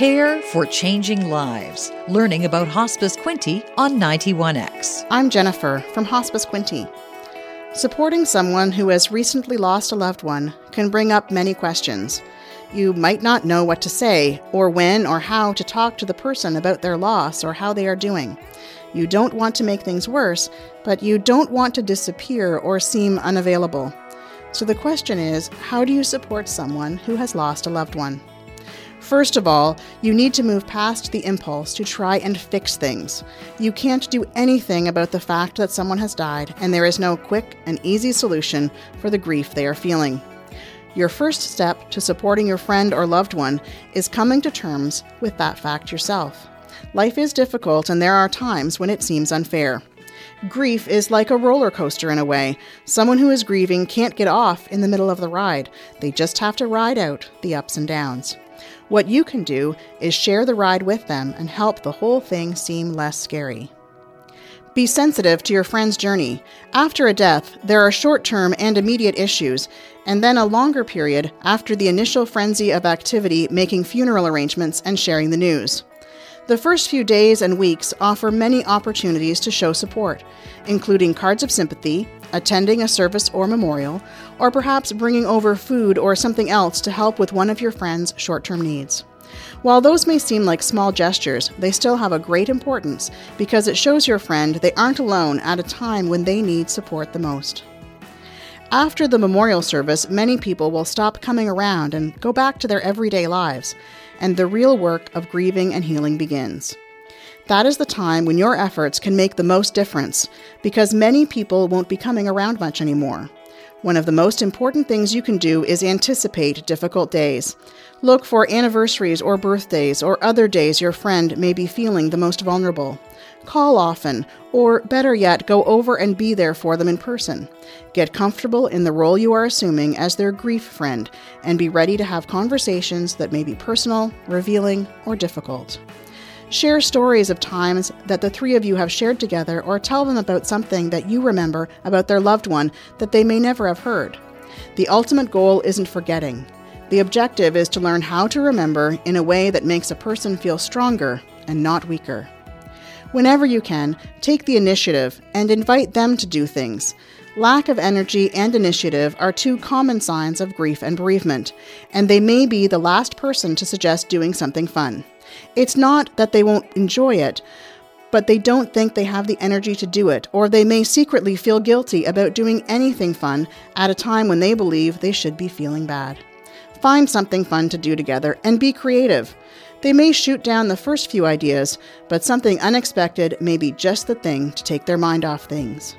Care for Changing Lives. Learning about Hospice Quinte on 91X. I'm Jennifer from Hospice Quinte. Supporting someone who has recently lost a loved one can bring up many questions. You might not know what to say, or when or how to talk to the person about their loss or how they are doing. You don't want to make things worse, but you don't want to disappear or seem unavailable. So the question is how do you support someone who has lost a loved one? First of all, you need to move past the impulse to try and fix things. You can't do anything about the fact that someone has died, and there is no quick and easy solution for the grief they are feeling. Your first step to supporting your friend or loved one is coming to terms with that fact yourself. Life is difficult, and there are times when it seems unfair. Grief is like a roller coaster in a way. Someone who is grieving can't get off in the middle of the ride, they just have to ride out the ups and downs. What you can do is share the ride with them and help the whole thing seem less scary. Be sensitive to your friend's journey. After a death, there are short term and immediate issues, and then a longer period after the initial frenzy of activity making funeral arrangements and sharing the news. The first few days and weeks offer many opportunities to show support, including cards of sympathy, attending a service or memorial, or perhaps bringing over food or something else to help with one of your friend's short term needs. While those may seem like small gestures, they still have a great importance because it shows your friend they aren't alone at a time when they need support the most. After the memorial service, many people will stop coming around and go back to their everyday lives, and the real work of grieving and healing begins. That is the time when your efforts can make the most difference because many people won't be coming around much anymore. One of the most important things you can do is anticipate difficult days. Look for anniversaries or birthdays or other days your friend may be feeling the most vulnerable. Call often, or better yet, go over and be there for them in person. Get comfortable in the role you are assuming as their grief friend, and be ready to have conversations that may be personal, revealing, or difficult. Share stories of times that the three of you have shared together, or tell them about something that you remember about their loved one that they may never have heard. The ultimate goal isn't forgetting. The objective is to learn how to remember in a way that makes a person feel stronger and not weaker. Whenever you can, take the initiative and invite them to do things. Lack of energy and initiative are two common signs of grief and bereavement, and they may be the last person to suggest doing something fun. It's not that they won't enjoy it, but they don't think they have the energy to do it, or they may secretly feel guilty about doing anything fun at a time when they believe they should be feeling bad. Find something fun to do together and be creative. They may shoot down the first few ideas, but something unexpected may be just the thing to take their mind off things.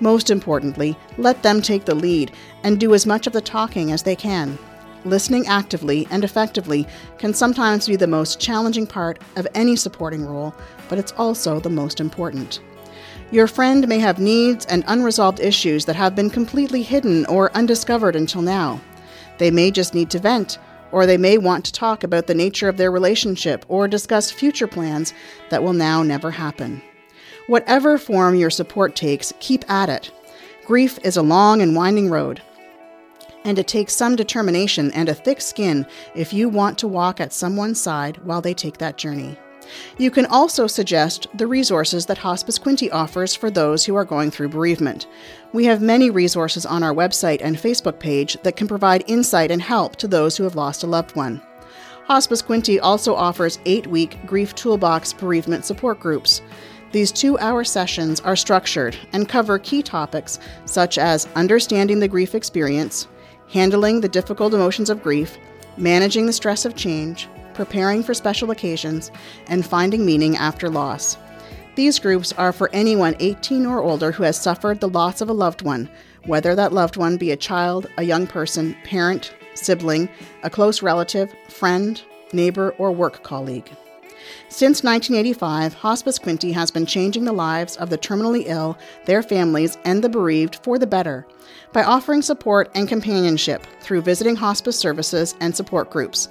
Most importantly, let them take the lead and do as much of the talking as they can. Listening actively and effectively can sometimes be the most challenging part of any supporting role, but it's also the most important. Your friend may have needs and unresolved issues that have been completely hidden or undiscovered until now. They may just need to vent or they may want to talk about the nature of their relationship or discuss future plans that will now never happen. Whatever form your support takes, keep at it. Grief is a long and winding road, and it takes some determination and a thick skin if you want to walk at someone's side while they take that journey. You can also suggest the resources that Hospice Quinte offers for those who are going through bereavement. We have many resources on our website and Facebook page that can provide insight and help to those who have lost a loved one. Hospice Quinte also offers eight week Grief Toolbox bereavement support groups. These two hour sessions are structured and cover key topics such as understanding the grief experience, handling the difficult emotions of grief, managing the stress of change, preparing for special occasions, and finding meaning after loss. These groups are for anyone 18 or older who has suffered the loss of a loved one, whether that loved one be a child, a young person, parent, sibling, a close relative, friend, neighbor, or work colleague. Since 1985, Hospice Quinte has been changing the lives of the terminally ill, their families, and the bereaved for the better by offering support and companionship through visiting hospice services and support groups.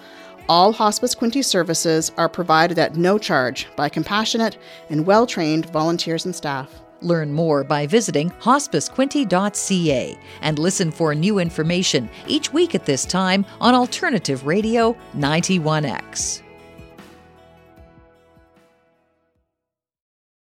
All Hospice Quinte services are provided at no charge by compassionate and well trained volunteers and staff. Learn more by visiting hospicequinte.ca and listen for new information each week at this time on Alternative Radio 91X.